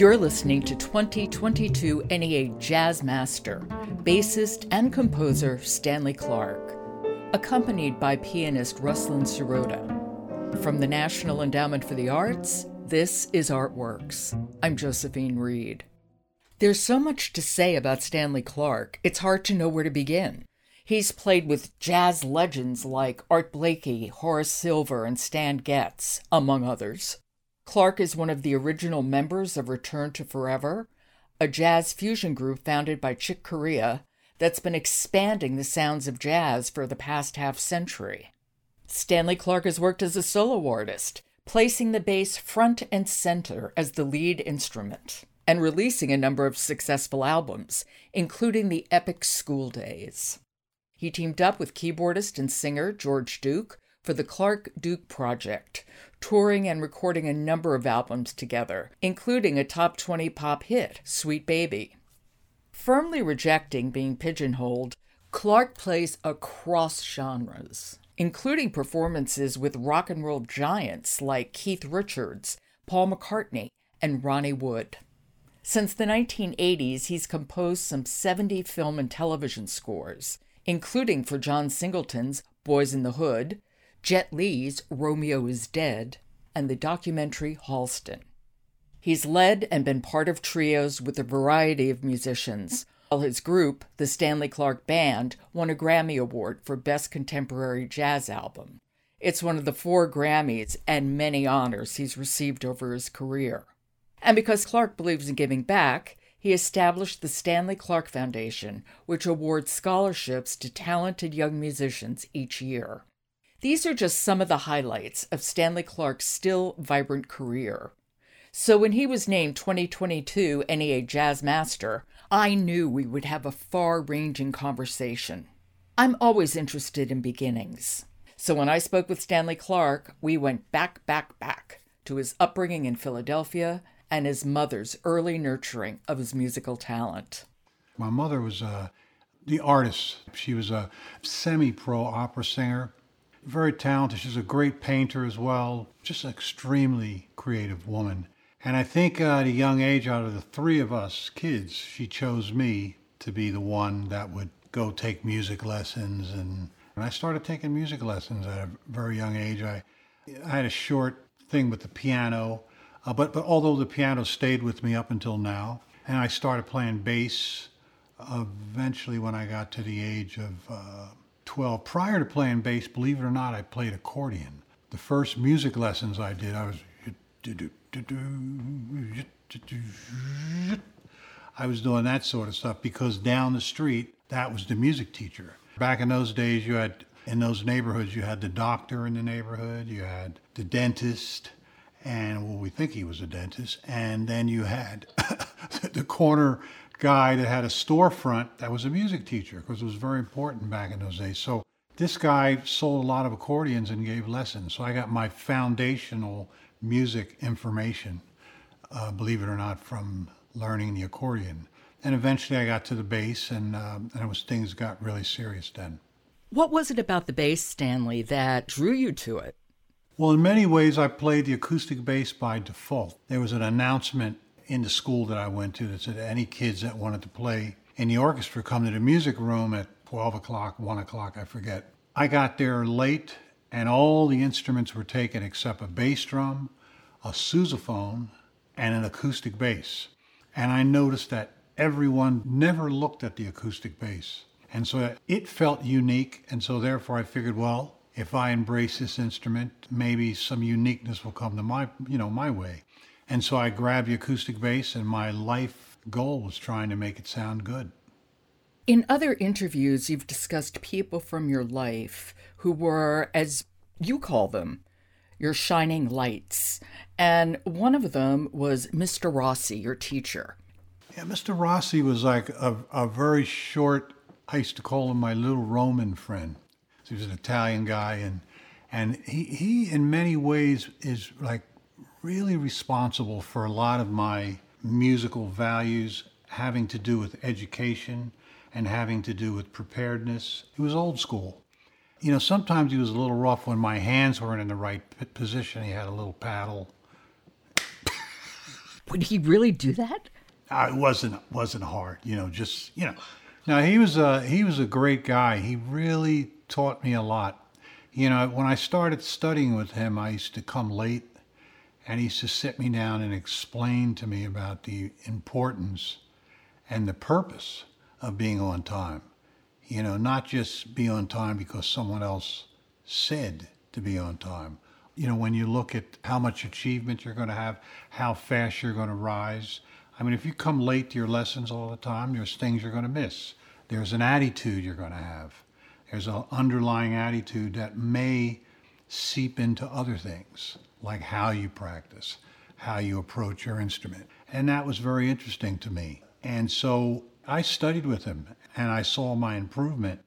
You're listening to 2022 NEA Jazz Master, bassist and composer Stanley Clarke, accompanied by pianist Ruslan Sirota. From the National Endowment for the Arts, this is Artworks. I'm Josephine Reed. There's so much to say about Stanley Clarke, it's hard to know where to begin. He's played with jazz legends like Art Blakey, Horace Silver, and Stan Getz, among others. Clarke is one of the original members of Return to Forever, a jazz fusion group founded by Chick Corea that's been expanding the sounds of jazz for the past half century. Stanley Clarke has worked as a solo artist, placing the bass front and center as the lead instrument, and releasing a number of successful albums, including the epic School Days. He teamed up with keyboardist and singer George Duke for the Clarke Duke Project, touring and recording a number of albums together, including a top 20 pop hit, Sweet Baby. Firmly rejecting being pigeonholed, Clarke plays across genres, including performances with rock and roll giants like Keith Richards, Paul McCartney, and Ronnie Wood. Since the 1980s, he's composed some 70 film and television scores, including for John Singleton's Boyz n the Hood, Jet Li's Romeo is Dead, and the documentary Halston. He's led and been part of trios with a variety of musicians, while his group, the Stanley Clarke Band, won a Grammy Award for Best Contemporary Jazz Album. It's one of the four Grammys and many honors he's received over his career. And because Clarke believes in giving back, he established the Stanley Clarke Foundation, which awards scholarships to talented young musicians each year. These are just some of the highlights of Stanley Clarke's still vibrant career. So when he was named 2022 NEA Jazz Master, I knew we would have a far ranging conversation. I'm always interested in beginnings. So when I spoke with Stanley Clarke, we went back, back, back to his upbringing in Philadelphia and his mother's early nurturing of his musical talent. My mother was uh, the artist. She was a semi pro opera singer very talented. She's a great painter as well, just an extremely creative woman. And I think at a young age, out of the three of us kids, she chose me to be the one that would go take music lessons. And, and I started taking music lessons at a very young age. I, I had a short thing with the piano, uh, but, but although the piano stayed with me up until now, and I started playing bass eventually when I got to the age of uh, 12. Prior to playing bass, believe it or not, I played accordion. The first music lessons I did, I was. I was doing that sort of stuff because down the street, that was the music teacher. Back in those days, you had, in those neighborhoods, you had the doctor in the neighborhood, you had the dentist, and well, we think he was a dentist, and then you had the corner guy that had a storefront that was a music teacher because it was very important back in those days. So this guy sold a lot of accordions and gave lessons. So I got my foundational music information, uh, believe it or not, from learning the accordion. And eventually I got to the bass, and, uh, and it was things got really serious then. What was it about the bass, Stanley, that drew you to it? Well, in many ways, I played the acoustic bass by default. There was an announcement in the school that I went to that said any kids that wanted to play in the orchestra come to the music room at 12 o'clock, 1 o'clock, I forget. I got there late and all the instruments were taken except a bass drum, a sousaphone, and an acoustic bass. And I noticed that everyone never looked at the acoustic bass. And so it felt unique. And so therefore I figured, well, if I embrace this instrument, maybe some uniqueness will come to my, you know, my way. And so I grabbed the acoustic bass, and my life goal was trying to make it sound good. In other interviews, you've discussed people from your life who were, as you call them, your shining lights. And one of them was Mr. Rossi, your teacher. Yeah, Mr. Rossi was like a, a very short, I used to call him my little Roman friend. he was an Italian guy, and, and he, he, in many ways, is like really responsible for a lot of my musical values having to do with education and having to do with preparedness. He was old school. You know, sometimes he was a little rough when my hands weren't in the right position. He had a little paddle. Would he really do that? Uh, it wasn't wasn't hard, you know. Just you know, now he was a he was a great guy. He really taught me a lot. You know, when I started studying with him, I used to come late, and he used to sit me down and explain to me about the importance and the purpose of being on time. You know, not just be on time because someone else said to be on time. You know, when you look at how much achievement you're going to have, how fast you're going to rise. I mean, if you come late to your lessons all the time, there's things you're going to miss. There's an attitude you're going to have. There's an underlying attitude that may seep into other things, like how you practice, how you approach your instrument. And that was very interesting to me. And so I studied with him and I saw my improvement.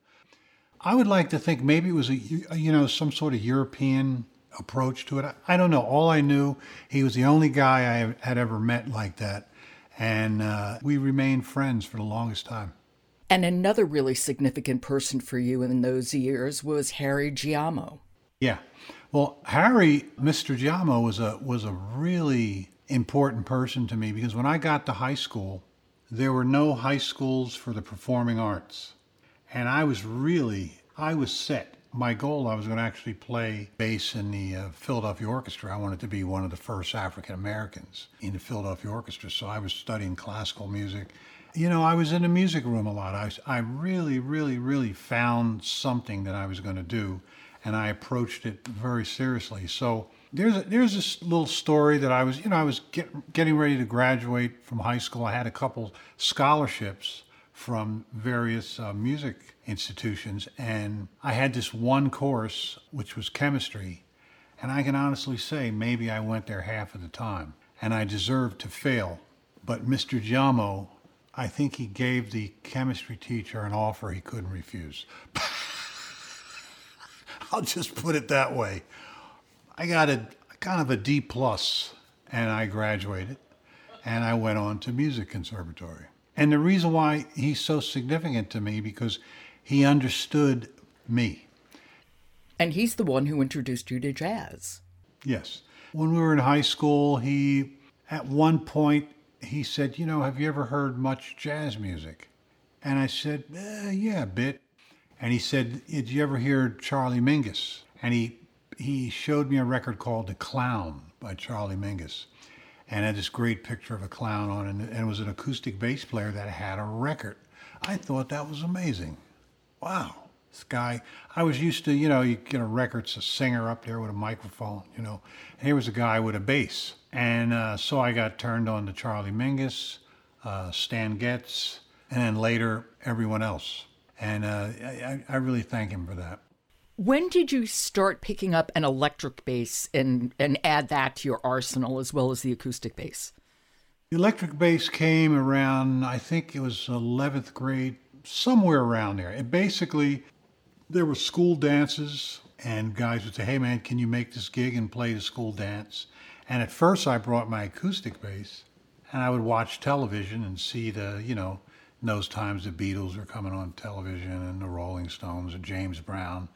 I would like to think maybe it was a you know some sort of European approach to it. I don't know. All I knew he was the only guy I had ever met like that, and uh, we remained friends for the longest time. And another really significant person for you in those years was Harry Giamo. Yeah, well, Harry, Mr. Giamo was a was a really important person to me because when I got to high school, there were no high schools for the performing arts. And I was really, I was set. My goal, I was going to actually play bass in the uh, Philadelphia Orchestra. I wanted to be one of the first African Americans in the Philadelphia Orchestra. So I was studying classical music. You know, I was in the music room a lot. I, I really, really, really found something that I was going to do, and I approached it very seriously. So there's a, there's this little story that I was, you know, I was get, getting ready to graduate from high school. I had a couple scholarships from various uh, music institutions. And I had this one course, which was chemistry. And I can honestly say maybe I went there half of the time. And I deserved to fail. But Mr. Giamo, I think he gave the chemistry teacher an offer he couldn't refuse. I'll just put it that way. I got a kind of a D plus and I graduated and I went on to music conservatory. And the reason why he's so significant to me because he understood me. And he's the one who introduced you to jazz. Yes. When we were in high school, he, at one point, he said, You know, have you ever heard much jazz music? And I said, eh, Yeah, a bit. And he said, Did you ever hear Charlie Mingus? And he, he showed me a record called The Clown by Charlie Mingus and had this great picture of a clown on it, and it was an acoustic bass player that had a record. I thought that was amazing. Wow, this guy, I was used to, you know, you get a record, it's a singer up there with a microphone, you know, and here was a guy with a bass. And uh, so I got turned on to Charlie Mingus, uh, Stan Getz, and then later everyone else. And uh, I, I really thank him for that. When did you start picking up an electric bass and, and add that to your arsenal as well as the acoustic bass? The electric bass came around, I think it was 11th grade, somewhere around there. And basically, there were school dances, and guys would say, Hey man, can you make this gig and play the school dance? And at first, I brought my acoustic bass, and I would watch television and see the, you know, in those times the Beatles were coming on television and the Rolling Stones and James Brown.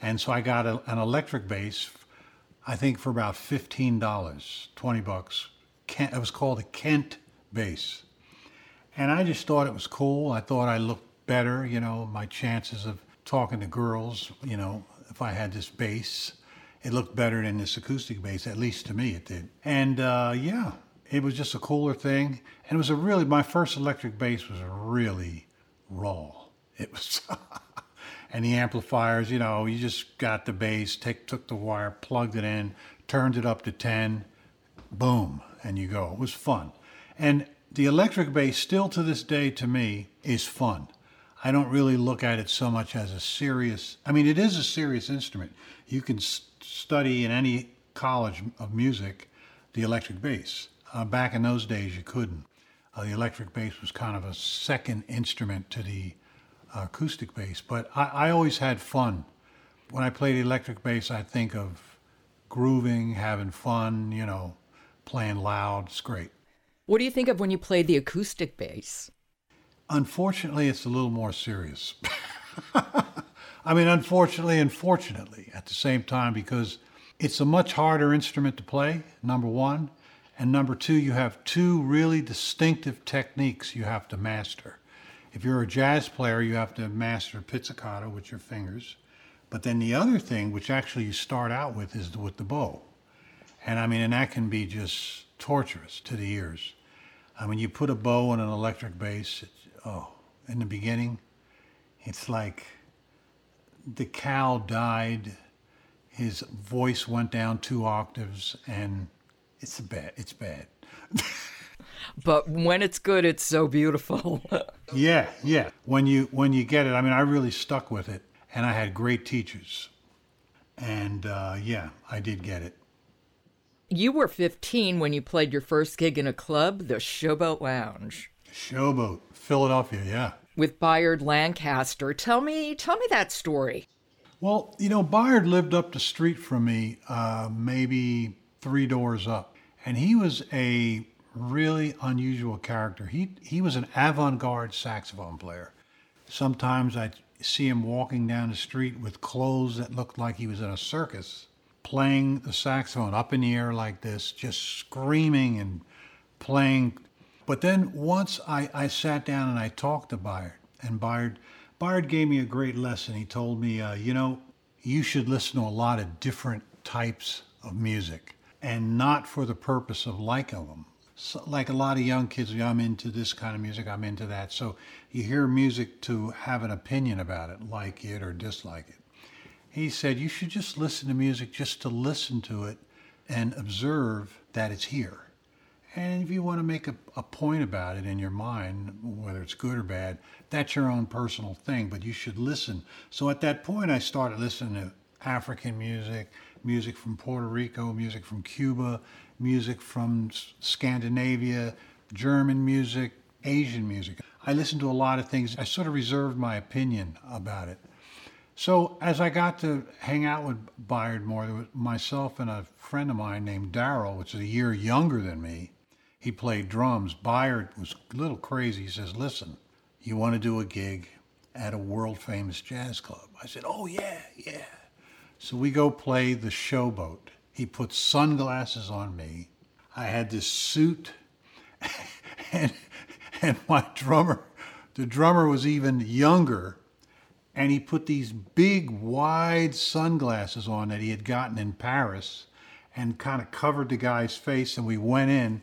And so I got a, an electric bass, I think for about $15, 20 bucks. Kent, it was called a Kent bass. And I just thought it was cool. I thought I looked better, you know, my chances of talking to girls, you know, if I had this bass, it looked better than this acoustic bass, at least to me it did. And uh, yeah, it was just a cooler thing. And it was a really, my first electric bass was really raw. It was. and the amplifiers, you know, you just got the bass, take, took the wire, plugged it in, turned it up to 10, boom, and you go. It was fun. And the electric bass, still to this day, to me, is fun. I don't really look at it so much as a serious, I mean, it is a serious instrument. You can study in any college of music the electric bass. Uh, back in those days, you couldn't. Uh, the electric bass was kind of a second instrument to the acoustic bass, but I, I always had fun. When I played electric bass, I think of grooving, having fun, you know, playing loud. It's great. What do you think of when you play the acoustic bass? Unfortunately, it's a little more serious. I mean, unfortunately and fortunately at the same time, because it's a much harder instrument to play, number one. And number two, you have two really distinctive techniques you have to master. If you're a jazz player, you have to master pizzicato with your fingers. But then the other thing, which actually you start out with, is with the bow. And I mean, and that can be just torturous to the ears. I mean, you put a bow on an electric bass, oh, in the beginning, it's like the cow died, his voice went down two octaves, and it's bad. It's bad. but when it's good, it's so beautiful. yeah, yeah. When you when you get it, I mean, I really stuck with it, and I had great teachers, and uh, yeah, I did get it. You were 15 when you played your first gig in a club, the Showboat Lounge. Showboat, Philadelphia, yeah. With Byard Lancaster. Tell me, tell me that story. Well, you know, Byard lived up the street from me, uh, maybe three doors up, and he was a really unusual character. He he was an avant-garde saxophone player. Sometimes I'd see him walking down the street with clothes that looked like he was in a circus, playing the saxophone up in the air like this, just screaming and playing. But then once I, I sat down and I talked to Byard, and Byard, Byard gave me a great lesson. He told me, uh, you know, you should listen to a lot of different types of music and not for the purpose of liking them. So, like a lot of young kids, I'm into this kind of music, I'm into that. So you hear music to have an opinion about it, like it or dislike it. He said you should just listen to music just to listen to it and observe that it's here. And if you want to make a, a point about it in your mind, whether it's good or bad, that's your own personal thing, but you should listen. So at that point, I started listening to African music, music from Puerto Rico, music from Cuba, music from Scandinavia, German music, Asian music. I listened to a lot of things. I sort of reserved my opinion about it. So as I got to hang out with Byard more, there was myself and a friend of mine named Daryl, which is a year younger than me. He played drums. Byard was a little crazy. He says, "Listen, you want to do a gig at a world famous jazz club?" I said, "Oh yeah, yeah." So we go play the Showboat. He put sunglasses on me. I had this suit, and and my drummer, the drummer was even younger, and he put these big wide sunglasses on that he had gotten in Paris, and kind of covered the guy's face. And we went in,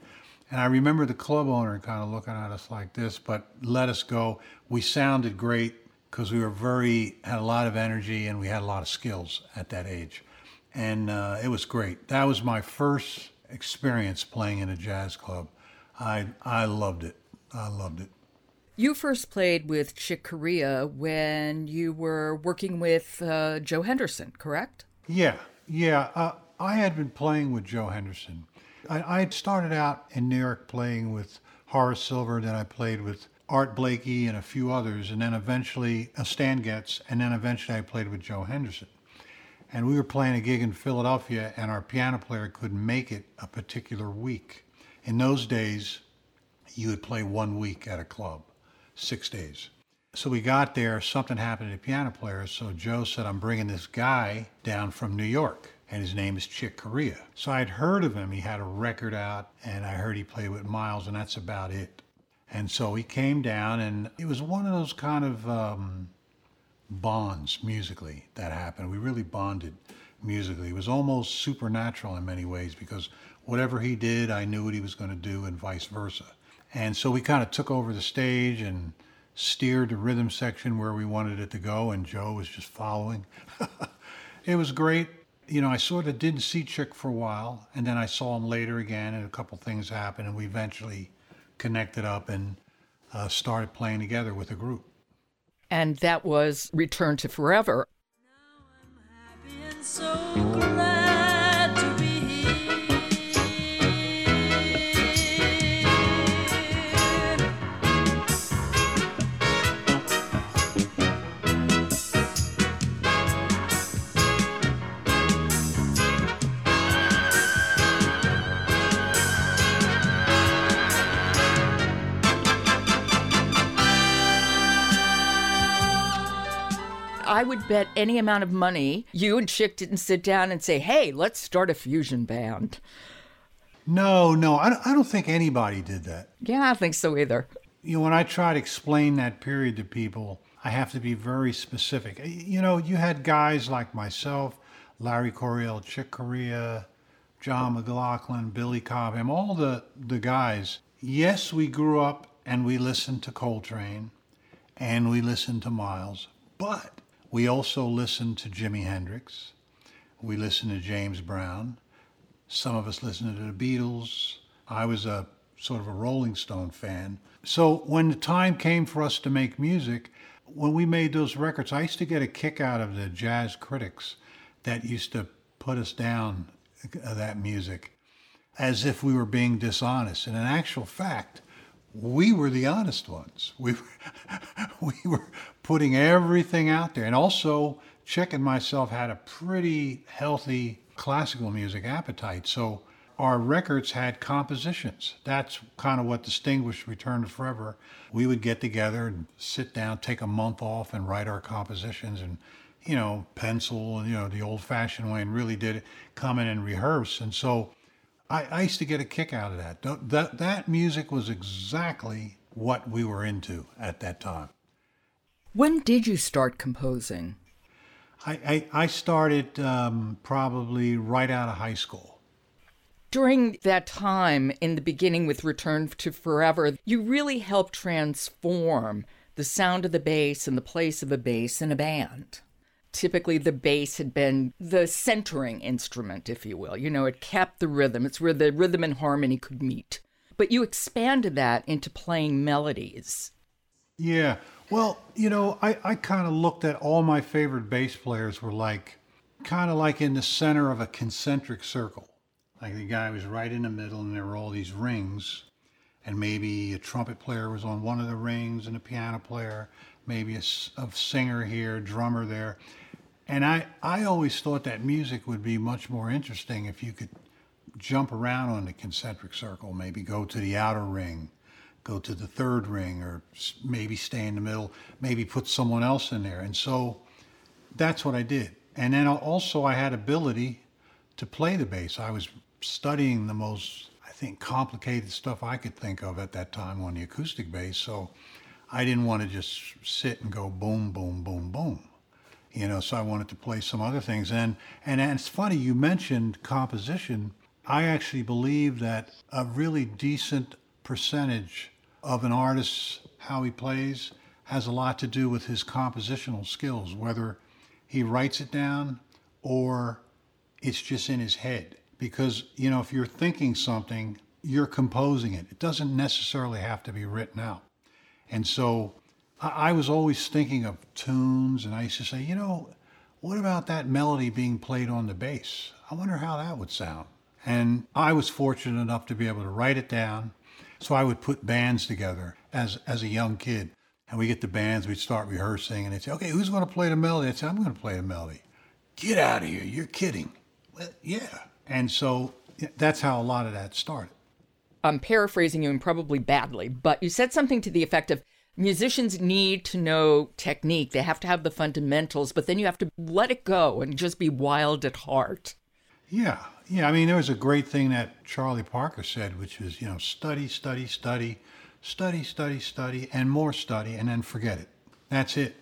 and I remember the club owner kind of looking at us like this, but let us go. We sounded great because we were very had a lot of energy and we had a lot of skills at that age, and uh, it was great. That was my first experience playing in a jazz club. I I loved it. I loved it. You first played with Chick Corea when you were working with uh, Joe Henderson, correct? Yeah, yeah. Uh, I had been playing with Joe Henderson. I, I had started out in New York playing with Horace Silver, then I played with Art Blakey and a few others, and then eventually uh, Stan Getz, and then eventually I played with Joe Henderson. And we were playing a gig in Philadelphia, and our piano player couldn't make it a particular week. In those days, you would play one week at a club, six days. So we got there, something happened to the piano player, so Joe said, I'm bringing this guy down from New York, and his name is Chick Corea. So I'd heard of him, he had a record out, and I heard he played with Miles, and that's about it. And so he came down, and it was one of those kind of um, bonds musically that happened. We really bonded musically. It was almost supernatural in many ways because whatever he did, I knew what he was going to do, and vice versa. And so we kind of took over the stage and steered the rhythm section where we wanted it to go, and Joe was just following. it was great. You know, I sort of didn't see Chick for a while, and then I saw him later again, and a couple things happened, and we eventually connected up and uh, started playing together with a group. And that was Return to Forever. I would bet any amount of money you and Chick didn't sit down and say, hey, let's start a fusion band. No, no, I don't, I don't think anybody did that. Yeah, I don't think so either. You know, when I try to explain that period to people, I have to be very specific. You know, you had guys like myself, Larry Coryell, Chick Corea, John McLaughlin, Billy Cobham, all the, the guys. Yes, we grew up and we listened to Coltrane and we listened to Miles, but we also listened to Jimi Hendrix. We listened to James Brown. Some of us listened to the Beatles. I was a sort of a Rolling Stone fan. So when the time came for us to make music, when we made those records, I used to get a kick out of the jazz critics that used to put us down uh, that music as if we were being dishonest. And in actual fact, we were the honest ones. We we were putting everything out there, and also Chick and myself had a pretty healthy classical music appetite. So our records had compositions. That's kind of what distinguished Return to Forever. We would get together and sit down, take a month off, and write our compositions, and you know, pencil, you know, the old-fashioned way, and really did it, come in and rehearse. And so I, I used to get a kick out of that. That that music was exactly what we were into at that time. When did you start composing? I, I, I started um, probably right out of high school. During that time, in the beginning with Return to Forever, you really helped transform the sound of the bass and the place of a bass in a band typically the bass had been the centering instrument, if you will. You know, it kept the rhythm, it's where the rhythm and harmony could meet. But you expanded that into playing melodies. Yeah. Well, you know, I, I kind of looked at all my favorite bass players were like, kind of like in the center of a concentric circle. Like the guy was right in the middle, and there were all these rings. And maybe a trumpet player was on one of the rings, and a piano player, maybe a, a singer here, drummer there. And I, I always thought that music would be much more interesting if you could jump around on the concentric circle, maybe go to the outer ring, go to the third ring, or maybe stay in the middle, maybe put someone else in there. And so that's what I did. And then also, I had ability to play the bass. I was studying the most, I think, complicated stuff I could think of at that time on the acoustic bass. So I didn't want to just sit and go boom, boom, boom, boom you know, so I wanted to play some other things. And, and, and it's funny, you mentioned composition. I actually believe that a really decent percentage of an artist's how he plays, has a lot to do with his compositional skills, whether he writes it down or it's just in his head. Because, you know, if you're thinking something, you're composing it. It doesn't necessarily have to be written out. And so I was always thinking of tunes, and I used to say, you know, what about that melody being played on the bass? I wonder how that would sound. And I was fortunate enough to be able to write it down. So I would put bands together as, as a young kid. And we get the bands, we'd start rehearsing, and they'd say, okay, who's going to play the melody? I'd say, I'm going to play the melody. Get out of here, you're kidding. Well, yeah. And so that's how a lot of that started. I'm paraphrasing you and probably badly, but you said something to the effect of, musicians need to know technique. They have to have the fundamentals, but then you have to let it go and just be wild at heart. Yeah. Yeah. I mean, there was a great thing that Charlie Parker said, which was, you know, study, study, study, study, study, study, and more study, and then forget it. That's it.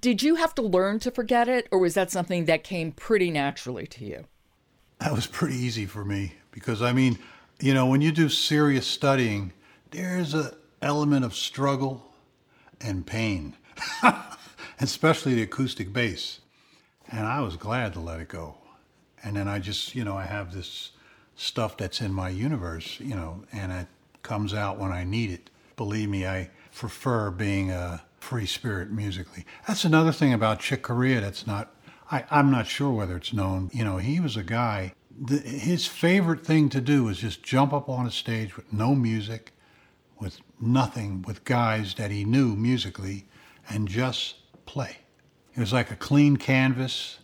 Did you have to learn to forget it, or was that something that came pretty naturally to you? That was pretty easy for me because, I mean, you know, when you do serious studying, there's a element of struggle and pain, especially the acoustic bass. And I was glad to let it go. And then I just, you know, I have this stuff that's in my universe, you know, and it comes out when I need it. Believe me, I prefer being a free spirit musically. That's another thing about Chick Corea that's not, I, I'm not sure whether it's known. You know, he was a guy, the, his favorite thing to do was just jump up on a stage with no music with nothing, with guys that he knew musically, and just play. It was like a clean canvas,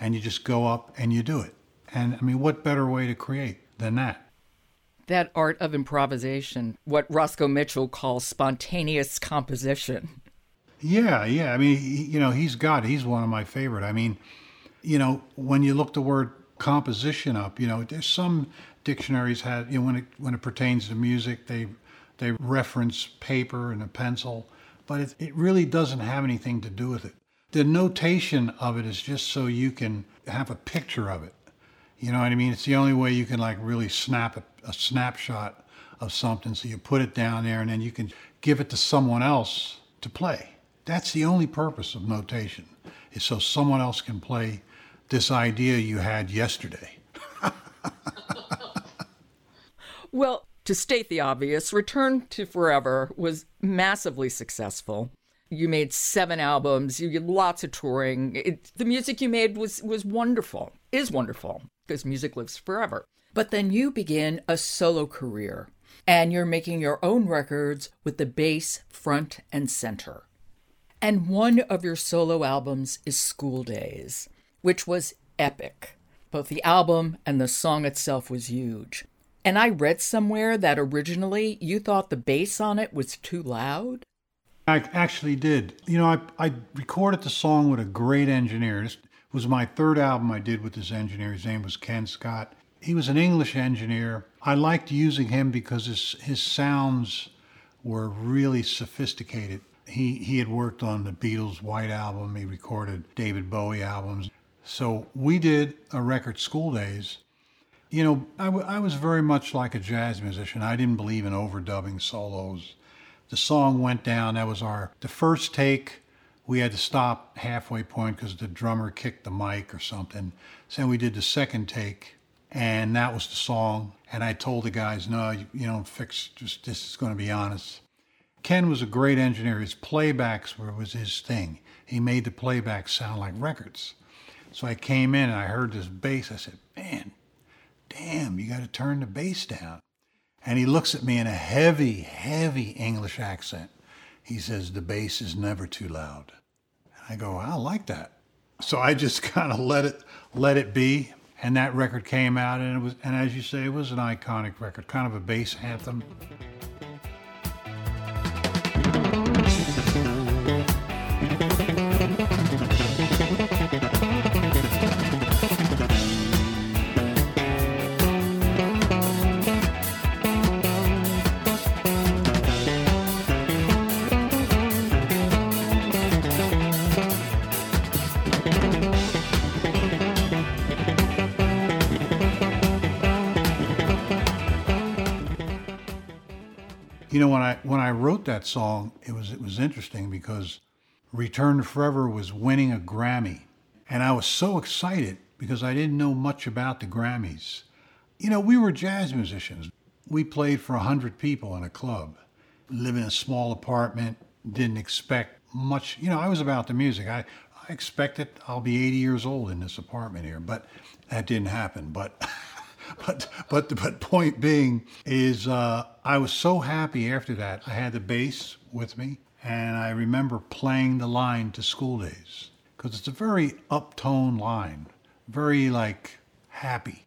and you just go up and you do it. And I mean, what better way to create than that? That art of improvisation, what Roscoe Mitchell calls spontaneous composition. Yeah, yeah. I mean, he, you know, he's got, he's one of my favorite. I mean, you know, when you look the word composition up. You know, there's some dictionaries have you know when it when it pertains to music they they reference paper and a pencil, but it, it really doesn't have anything to do with it. The notation of it is just so you can have a picture of it. You know what I mean? It's the only way you can like really snap a, a snapshot of something. So you put it down there and then you can give it to someone else to play. That's the only purpose of notation, is so someone else can play this idea you had yesterday. well, to state the obvious, Return to Forever was massively successful. You made seven albums. You did lots of touring. It, the music you made was was wonderful. Is wonderful because music lives forever. But then you begin a solo career, and you're making your own records with the bass front and center. And one of your solo albums is School Days, which was epic. Both the album and the song itself was huge. And I read somewhere that originally you thought the bass on it was too loud. I actually did. You know, I, I recorded the song with a great engineer. This was my third album I did with this engineer. His name was Ken Scott. He was an English engineer. I liked using him because his, his sounds were really sophisticated. He, he had worked on the Beatles' White Album, he recorded David Bowie albums. So we did a record, School Days. You know, I, w- I was very much like a jazz musician. I didn't believe in overdubbing solos the song went down. That was our the first take. We had to stop halfway point because the drummer kicked the mic or something. So we did the second take, and that was the song. And I told the guys, no, you, you don't fix. Just this is going to be honest. Ken was a great engineer. His playbacks were was his thing. He made the playbacks sound like records. So I came in and I heard this bass. I said, man, damn, you got to turn the bass down. And he looks at me in a heavy, heavy English accent. He says, The bass is never too loud. And I go, I like that. So I just kind of let it let it be. And that record came out and it was and as you say, it was an iconic record, kind of a bass anthem. You know, when I when I wrote that song, it was it was interesting because Return to Forever was winning a Grammy, and I was so excited because I didn't know much about the Grammys. You know, we were jazz musicians. We played for a hundred people in a club, live in a small apartment, didn't expect much. You know, I was about the music. I, I expected I'll be 80 years old in this apartment here, but that didn't happen. But but but but point being is uh, I was so happy after that. I had the bass with me, and I remember playing the line to School Days because it's a very uptone line, very like happy,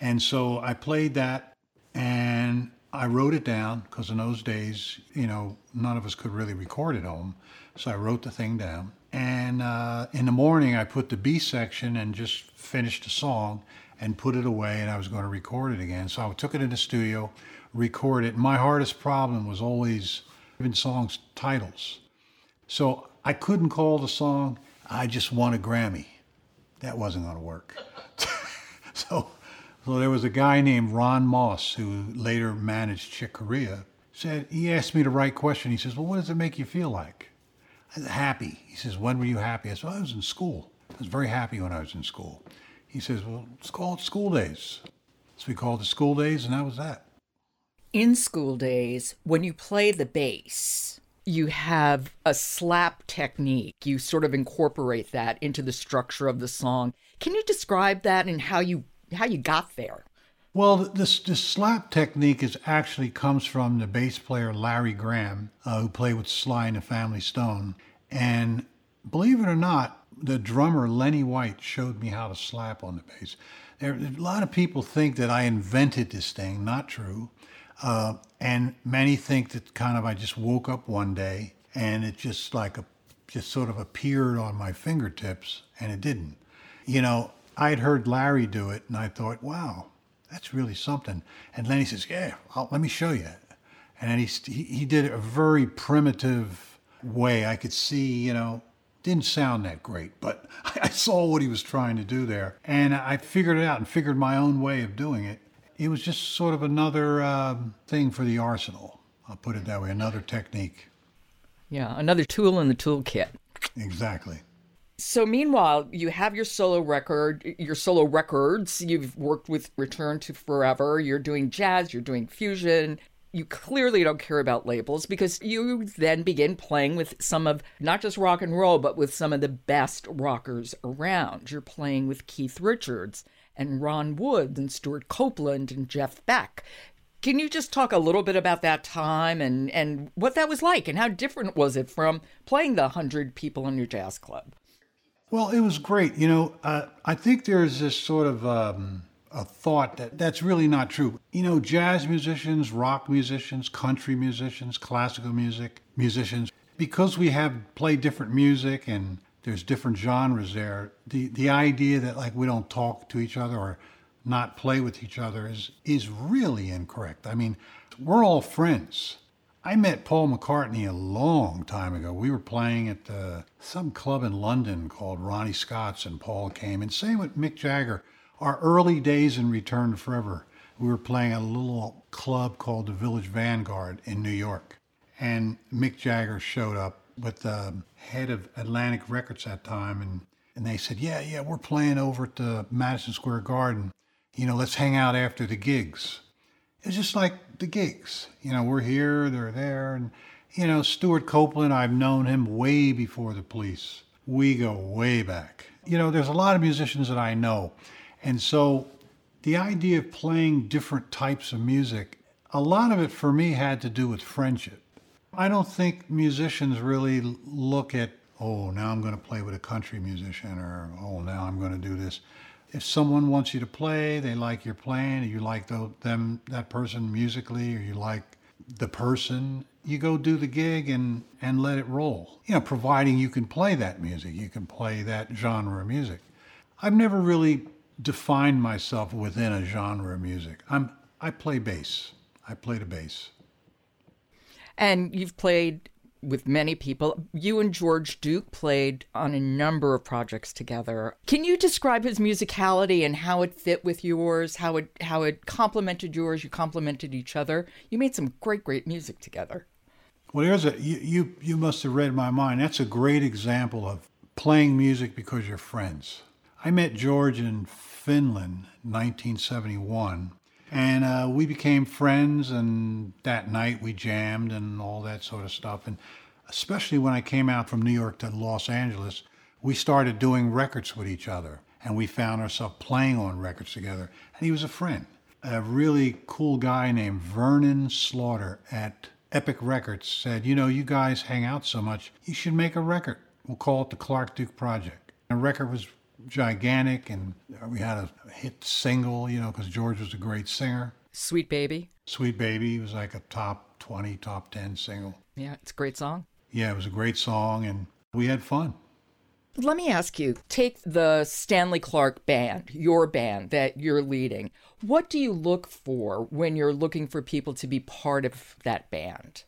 and so I played that, and I wrote it down because in those days, you know, none of us could really record at home, so I wrote the thing down. And uh, in the morning, I put the B section and just finished the song and put it away and I was going to record it again. So I took it in the studio, record it. My hardest problem was always even songs titles. So I couldn't call the song I just won a Grammy. That wasn't going to work. so so there was a guy named Ron Moss who later managed Chick Corea. Said he asked me the right question. He says, "Well, what does it make you feel like?" I said, "Happy." He says, "When were you happy?" I said, "I was in school. I was very happy when I was in school." He says, Well, let's call it school days. So we called it school days, and that was that. In school days, when you play the bass, you have a slap technique. You sort of incorporate that into the structure of the song. Can you describe that and how you how you got there? Well, this this slap technique is actually comes from the bass player Larry Graham, uh, who played with Sly and the Family Stone. And believe it or not, the drummer Lenny White showed me how to slap on the bass. There, a lot of people think that I invented this thing. Not true. Uh, and many think that kind of I just woke up one day and it just like a, just sort of appeared on my fingertips, and it didn't. You know, I'd heard Larry do it, and I thought, wow, that's really something. And Lenny says, yeah, I'll, let me show you. And then he, he, he did it a very primitive way. I could see, you know, didn't sound that great, but I saw what he was trying to do there. And I figured it out and figured my own way of doing it. It was just sort of another um, thing for the arsenal. I'll put it that way, another technique. Yeah, another tool in the toolkit. Exactly. So meanwhile, you have your solo record, your solo records. You've worked with Return to Forever. You're doing jazz, you're doing fusion. You clearly don't care about labels because you then begin playing with some of not just rock and roll, but with some of the best rockers around. You're playing with Keith Richards and Ron Wood and Stewart Copeland and Jeff Beck. Can you just talk a little bit about that time and, and what that was like and how different was it from playing the 100 people in your jazz club? Well, it was great. You know, uh, I think there's this sort of um, a thought that that's really not true. You know, jazz musicians, rock musicians, country musicians, classical music musicians, because we have played different music and there's different genres there, the, the idea that like we don't talk to each other or not play with each other is is really incorrect. I mean, we're all friends. I met Paul McCartney a long time ago. We were playing at uh, some club in London called Ronnie Scott's, and Paul came. And same with Mick Jagger. Our early days in Return Forever, we were playing at a little club called the Village Vanguard in New York. And Mick Jagger showed up with the head of Atlantic Records at that time. And, and they said, Yeah, yeah, we're playing over at the Madison Square Garden. You know, let's hang out after the gigs. It's just like the gigs. You know, we're here, they're there. And, you know, Stewart Copeland, I've known him way before the police. We go way back. You know, there's a lot of musicians that I know. And so the idea of playing different types of music, a lot of it for me had to do with friendship. I don't think musicians really look at, oh, now I'm going to play with a country musician, or oh, now I'm going to do this if someone wants you to play, they like your playing, you like the, them that person musically, or you like the person, you go do the gig and and let it roll. You know, providing you can play that music, you can play that genre of music. I've never really defined myself within a genre of music. I'm I play bass. I play the bass. And you've played with many people. You and George Duke played on a number of projects together. Can you describe his musicality and how it fit with yours, how it how it complemented yours, you complemented each other? You made some great great music together. Well, there's a you you, you must have read my mind. That's a great example of playing music because you're friends. I met George in Finland, 1971, and uh, we became friends, and that night we jammed and all that sort of stuff. And especially when I came out from New York to Los Angeles, we started doing records with each other. And we found ourselves playing on records together. And he was a friend. A really cool guy named Vernon Slaughter at Epic Records said, You know, you guys hang out so much, you should make a record. We'll call it the Clarke Duke Project. The record was gigantic, and we had a hit single, you know, because George was a great singer. Sweet Baby. Sweet Baby was like a top 20, top 10 single. Yeah, it's a great song. Yeah, it was a great song, and we had fun. Let me ask you take the Stanley Clarke band, your band that you're leading. What do you look for when you're looking for people to be part of that band?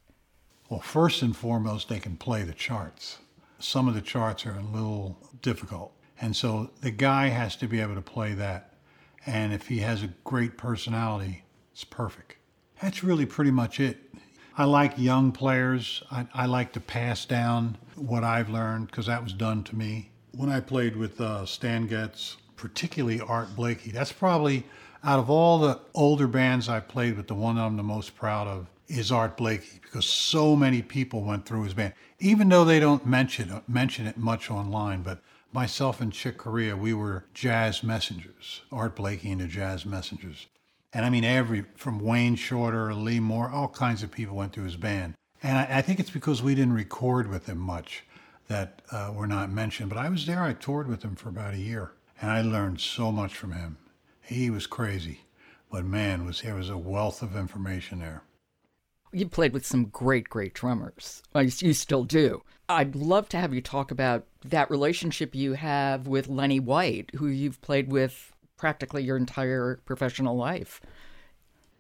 Well, first and foremost, they can play the charts. Some of the charts are a little difficult. And so the guy has to be able to play that. And if he has a great personality, it's perfect. That's really pretty much it. I like young players. I, I like to pass down what I've learned because that was done to me. When I played with uh, Stan Getz, particularly Art Blakey, that's probably out of all the older bands I played with, the one I'm the most proud of is Art Blakey because so many people went through his band, even though they don't mention mention it much online. But myself and Chick Corea, we were jazz messengers, Art Blakey and the Jazz Messengers. And I mean, every, from Wayne Shorter, Lee Moore, all kinds of people went through his band. And I, I think it's because we didn't record with him much that uh, were not mentioned. But I was there, I toured with him for about a year, and I learned so much from him. He was crazy, but man, was there was a wealth of information there. You played with some great, great drummers. You still do. I'd love to have you talk about that relationship you have with Lenny White, who you've played with practically your entire professional life.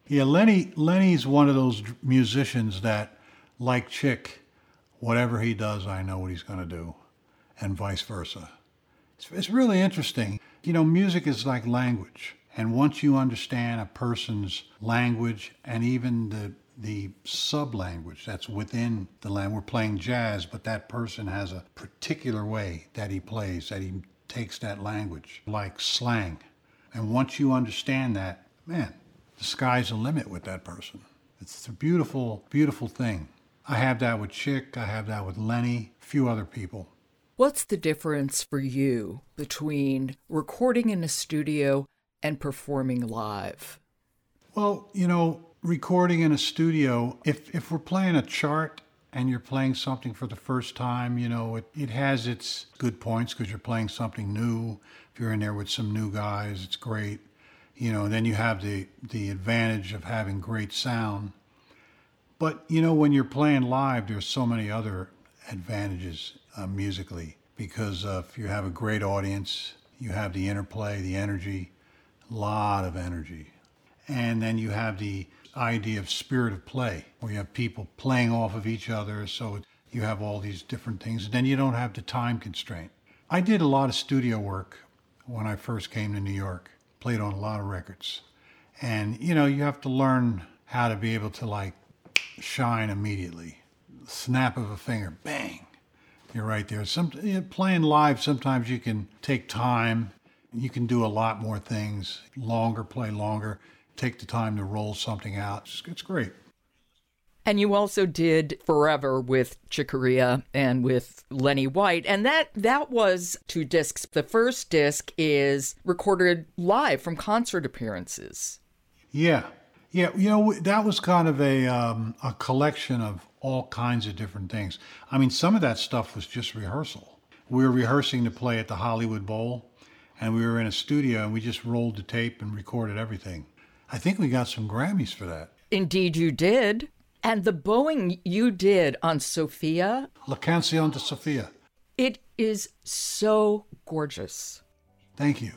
Yeah, Lenny Lenny's one of those musicians that, like Chick, whatever he does, I know what he's going to do, and vice versa. It's, it's really interesting. You know, music is like language, and once you understand a person's language and even the the sub language that's within the language, we're playing jazz, but that person has a particular way that he plays, that he takes that language, like slang. And once you understand that, man, the sky's the limit with that person. It's a beautiful, beautiful thing. I have that with Chick, I have that with Lenny, a few other people. What's the difference for you between recording in a studio and performing live? Well, you know, recording in a studio, if, if we're playing a chart and you're playing something for the first time, you know, it, it has its good points because you're playing something new. If you're in there with some new guys, it's great. You know, then you have the, the advantage of having great sound. But, you know, when you're playing live, there's so many other advantages uh, musically because uh, if you have a great audience, you have the interplay, the energy, a lot of energy. And then you have the idea of spirit of play, where you have people playing off of each other. So you have all these different things. And then you don't have the time constraint. I did a lot of studio work when I first came to New York, played on a lot of records. And, you know, you have to learn how to be able to like shine immediately. Snap of a finger, bang, you're right there. Some you know, playing live, sometimes you can take time. You can do a lot more things, longer, play longer, take the time to roll something out. It's, it's great. And you also did Forever with Chick Corea and with Lenny White. And that that was two discs. The first disc is recorded live from concert appearances. Yeah. Yeah, you know that was kind of a um, a collection of all kinds of different things. I mean, some of that stuff was just rehearsal. We were rehearsing to play at the Hollywood Bowl, and we were in a studio and we just rolled the tape and recorded everything. I think we got some Grammys for that. Indeed, you did. And the bowing you did on Sophia, La Canción de Sofia. It is so gorgeous. Thank you.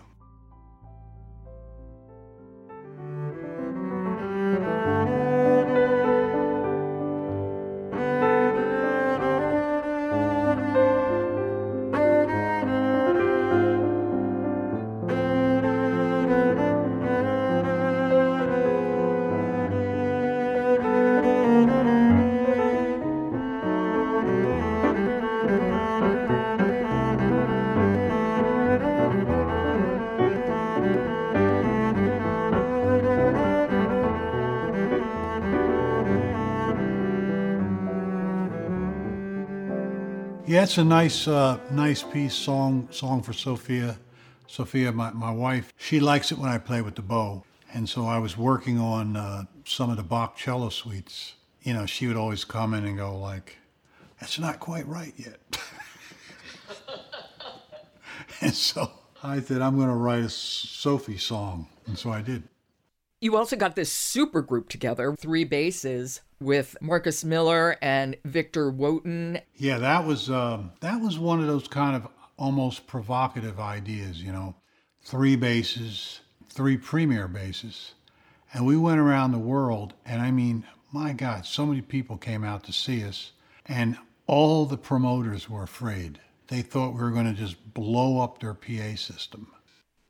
Yeah, it's a nice, uh, nice piece song song for Sophia. Sophia, my, my wife, she likes it when I play with the bow. And so I was working on uh, some of the Bach cello suites. You know, she would always come in and go like, "That's not quite right yet." and so I said, "I'm going to write a Sophie song," and so I did. You also got this super group together, three basses with Marcus Miller and Victor Wooten. Yeah, that was um, that was one of those kind of almost provocative ideas. You know, three basses, three premier basses, and we went around the world. And I mean, my God, so many people came out to see us, and all the promoters were afraid. They thought we were going to just blow up their PA system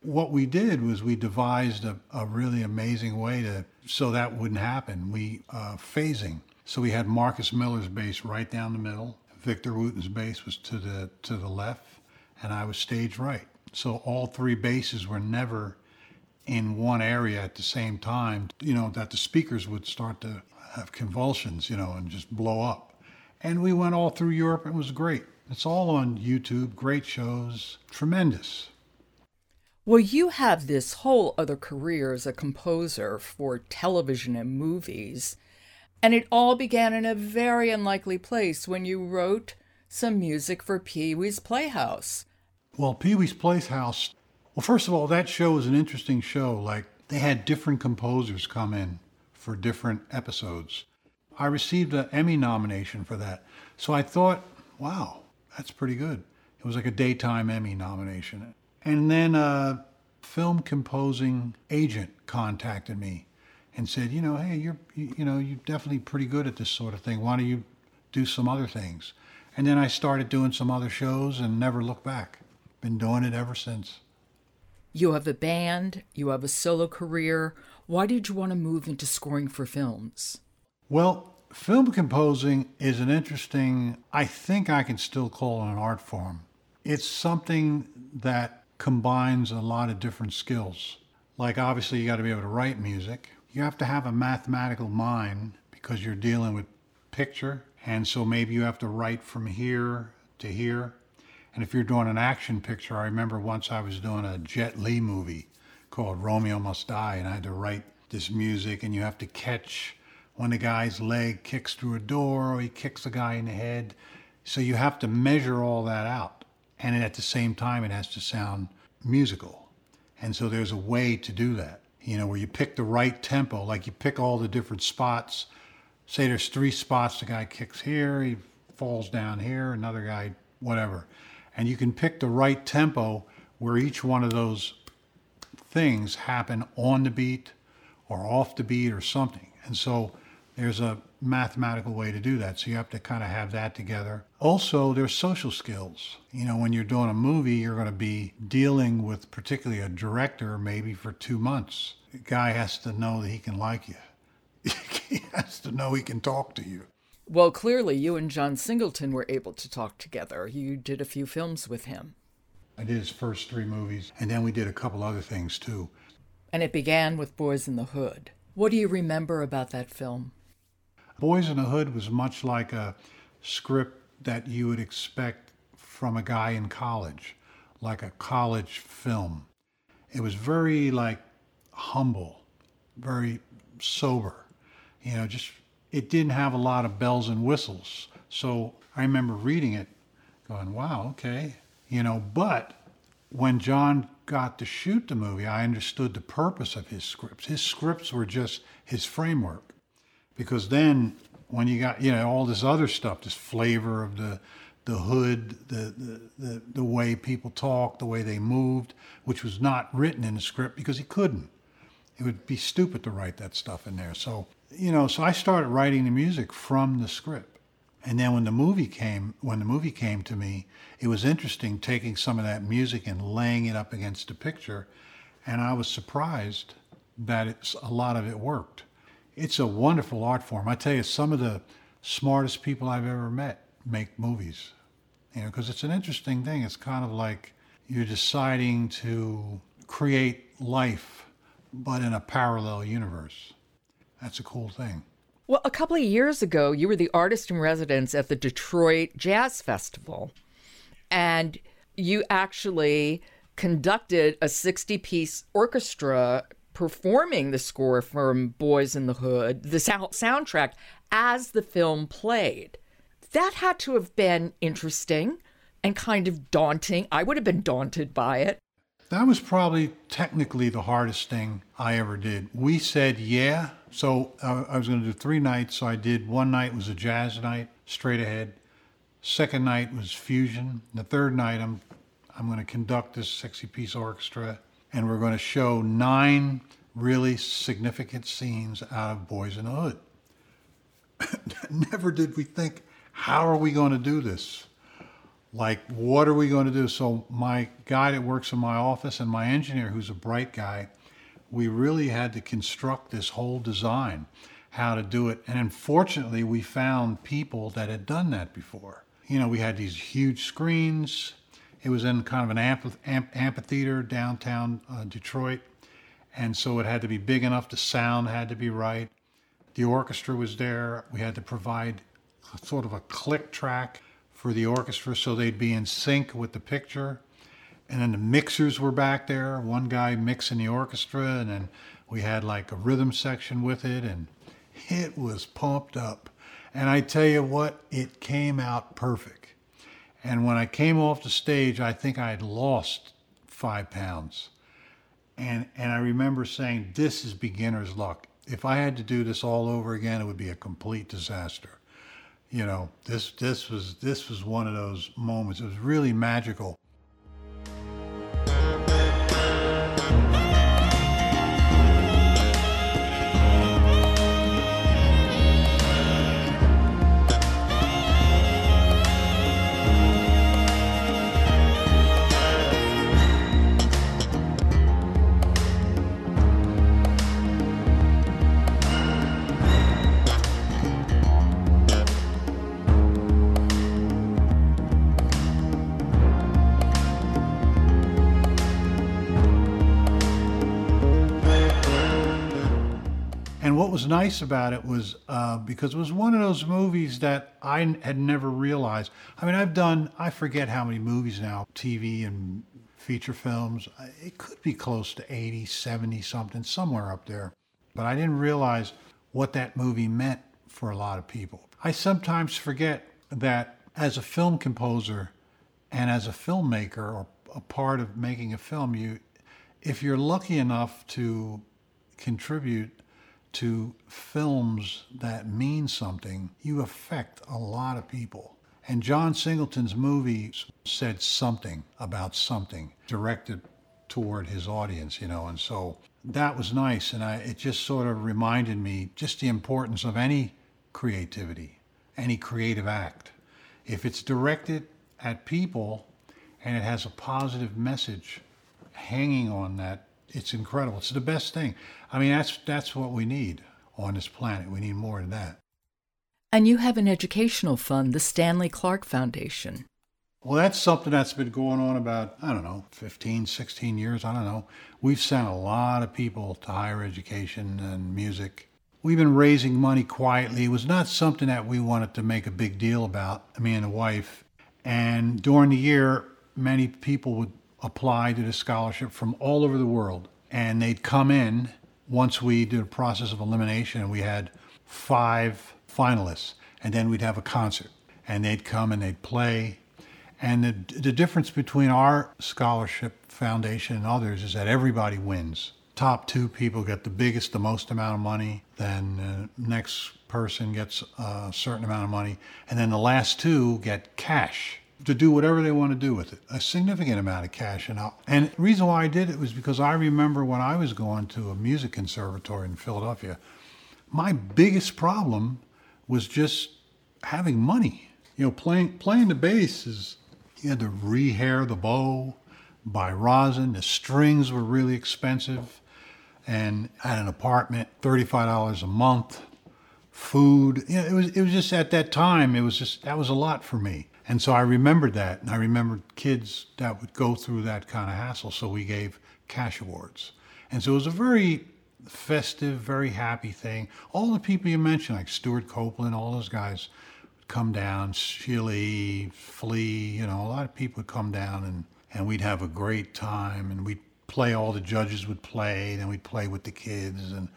what we did was we devised a, a really amazing way to so that wouldn't happen. We uh, phasing. So we had Marcus Miller's bass right down the middle. Victor Wooten's bass was to the to the left, and I was stage right. So all three basses were never in one area at the same time. You know that the speakers would start to have convulsions, you know, and just blow up. And we went all through Europe. It was great. It's all on YouTube. Great shows. Tremendous. Well, you have this whole other career as a composer for television and movies. And it all began in a very unlikely place when you wrote some music for Pee Wee's Playhouse. Well, Pee Wee's Playhouse, well, first of all, that show was an interesting show. Like, they had different composers come in for different episodes. I received an Emmy nomination for that. So I thought, wow, that's pretty good. It was like a daytime Emmy nomination. And then a film composing agent contacted me and said, you know, hey, you're, you, you know, you're definitely pretty good at this sort of thing. Why don't you do some other things? And then I started doing some other shows and never looked back. Been doing it ever since. You have a band, you have a solo career. Why did you want to move into scoring for films? Well, film composing is an interesting, I think I can still call it an art form. It's something that combines a lot of different skills. Like, obviously, you got to be able to write music. You have to have a mathematical mind because you're dealing with picture. And so maybe you have to write from here to here. And if you're doing an action picture, I remember once I was doing a Jet Li movie called Romeo Must Die, and I had to write this music, and you have to catch when a guy's leg kicks through a door or he kicks a guy in the head. So you have to measure all that out. And at the same time, it has to sound musical. And so there's a way to do that, you know, where you pick the right tempo, like you pick all the different spots. Say there's three spots, the guy kicks here, he falls down here, another guy, whatever. And you can pick the right tempo where each one of those things happen on the beat or off the beat or something. And so there's a mathematical way to do that. So you have to kind of have that together. Also, there's social skills. You know, when you're doing a movie, you're going to be dealing with particularly a director maybe for two months. The guy has to know that he can like you. he has to know he can talk to you. Well, clearly, you and John Singleton were able to talk together. You did a few films with him. I did his first three movies, and then we did a couple other things too. And it began with Boyz n the Hood. What do you remember about that film? Boyz n the Hood was much like a script that you would expect from a guy in college, like a college film. It was very like humble, very sober. You know, just it didn't have a lot of bells and whistles. So I remember reading it going, wow, okay. You know, but when John got to shoot the movie, I understood the purpose of his scripts. His scripts were just his framework. Because then when you got, you know, all this other stuff, this flavor of the the hood, the, the, the, the way people talked, the way they moved, which was not written in the script because he couldn't. It would be stupid to write that stuff in there. So, you know, so I started writing the music from the script. And then when the movie came, when the movie came to me, it was interesting taking some of that music and laying it up against the picture, and I was surprised that it's a lot of it worked. It's a wonderful art form. I tell you, some of the smartest people I've ever met make movies, you know, because it's an interesting thing. It's kind of like you're deciding to create life, but in a parallel universe. That's a cool thing. Well, a couple of years ago, you were the artist in residence at the Detroit Jazz Festival, and you actually conducted a 60 piece orchestra performing the score from Boyz n the Hood, the sound- soundtrack, as the film played. That had to have been interesting and kind of daunting. I would have been daunted by it. That was probably technically the hardest thing I ever did. We said yeah, so uh, I was going to do three nights. So I did one night was a jazz night, straight ahead. Second night was fusion. The third night I'm I'm going to conduct this 60 piece orchestra, and we're going to show nine really significant scenes out of Boyz n the Hood. Never did we think, how are we going to do this? like what are we going to do so my guy that works in my office and my engineer who's a bright guy we really had to construct this whole design how to do it and unfortunately we found people that had done that before you know we had these huge screens it was in kind of an amp- amphitheater downtown uh, detroit and so it had to be big enough the sound had to be right the orchestra was there we had to provide sort of a click track for the orchestra so they'd be in sync with the picture. And then the mixers were back there, one guy mixing the orchestra, and then we had like a rhythm section with it, and it was pumped up. And I tell you what, it came out perfect. And when I came off the stage, I think I had lost five pounds. And, and I remember saying, This is beginner's luck. if I had to do this all over again, it would be a complete disaster. You know, this this was this was one of those moments. It was really magical. Nice about it was uh, because it was one of those movies that I had never realized. I mean, I've done, I forget how many movies now, TV and feature films. It could be close to 80, 70 something, somewhere up there. But I didn't realize what that movie meant for a lot of people. I sometimes forget that as a film composer and as a filmmaker or a part of making a film, you, if you're lucky enough to contribute to films that mean something, you affect a lot of people. And John Singleton's movie said something about something directed toward his audience, you know, and so that was nice. And I, it just sort of reminded me just the importance of any creativity, any creative act. If it's directed at people and it has a positive message hanging on that it's incredible. It's the best thing. I mean, that's that's what we need on this planet. We need more than that. And you have an educational fund, the Stanley Clarke Foundation. Well, that's something that's been going on about, I don't know, 15, 16 years. I don't know. We've sent a lot of people to higher education and music. We've been raising money quietly. It was not something that we wanted to make a big deal about, me and the wife. And during the year, many people would apply to the scholarship from all over the world. And they'd come in once we did a process of elimination and we had five finalists. And then we'd have a concert. And they'd come and they'd play. And the, the difference between our scholarship foundation and others is that everybody wins. Top two people get the biggest, the most amount of money. Then the next person gets a certain amount of money. And then the last two get cash to do whatever they want to do with it, a significant amount of cash. And, I'll, and the reason why I did it was because I remember when I was going to a music conservatory in Philadelphia, my biggest problem was just having money. You know, playing playing the bass is you had to rehair the bow, buy rosin. The strings were really expensive, and had an apartment, thirty five dollars a month, food. You know, it was it was just at that time it was just that was a lot for me. And so I remembered that. And I remembered kids that would go through that kind of hassle. So we gave cash awards. And so it was a very festive, very happy thing. All the people you mentioned, like Stewart Copeland, all those guys would come down, Sheila, Flea, you know, a lot of people would come down and, and we'd have a great time and we'd play, all the judges would play, then we'd play with the kids. And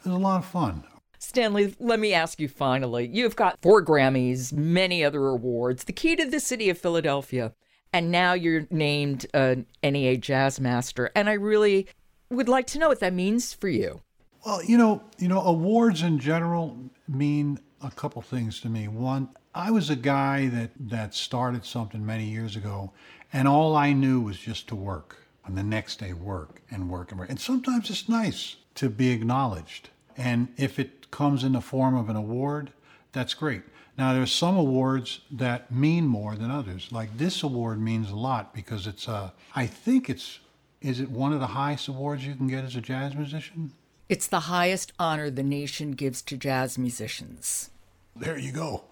it was a lot of fun. Stanley, let me ask you finally. You've got four Grammys, many other awards, the key to the city of Philadelphia, and now you're named an NEA Jazz Master. And I really would like to know what that means for you. Well, you know, you know, awards in general mean a couple things to me. One, I was a guy that that started something many years ago, and all I knew was just to work, and the next day work and work and work. And sometimes it's nice to be acknowledged. And if it comes in the form of an award, that's great. Now, there's some awards that mean more than others. Like this award means a lot because it's, uh, I think it's, is it one of the highest awards you can get as a jazz musician? It's the highest honor the nation gives to jazz musicians. There you go.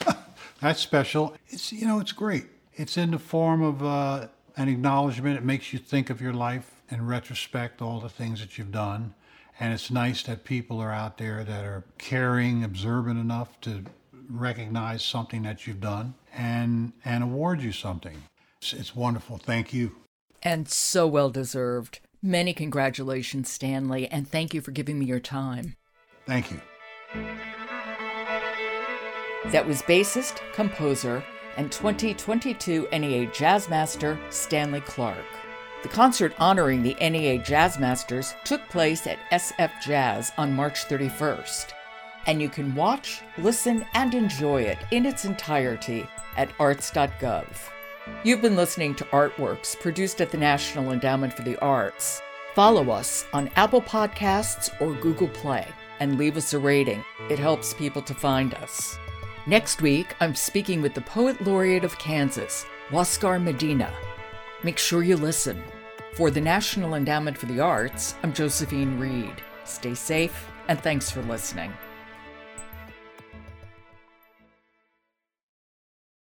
that's special. It's, you know, it's great. It's in the form of uh, an acknowledgement. It makes you think of your life in retrospect, all the things that you've done. And it's nice that people are out there that are caring, observant enough to recognize something that you've done and and award you something. It's, it's wonderful. Thank you. And so well deserved. Many congratulations, Stanley, and thank you for giving me your time. Thank you. That was bassist, composer, and 2022 NEA Jazz Master Stanley Clarke. The concert honoring the NEA Jazz Masters took place at SF Jazz on March 31st. And you can watch, listen, and enjoy it in its entirety at arts.gov. You've been listening to Artworks produced at the National Endowment for the Arts. Follow us on Apple Podcasts or Google Play and leave us a rating. It helps people to find us. Next week, I'm speaking with the Poet Laureate of Kansas, Huascar Medina. Make sure you listen. For the National Endowment for the Arts, I'm Josephine Reed. Stay safe, and thanks for listening.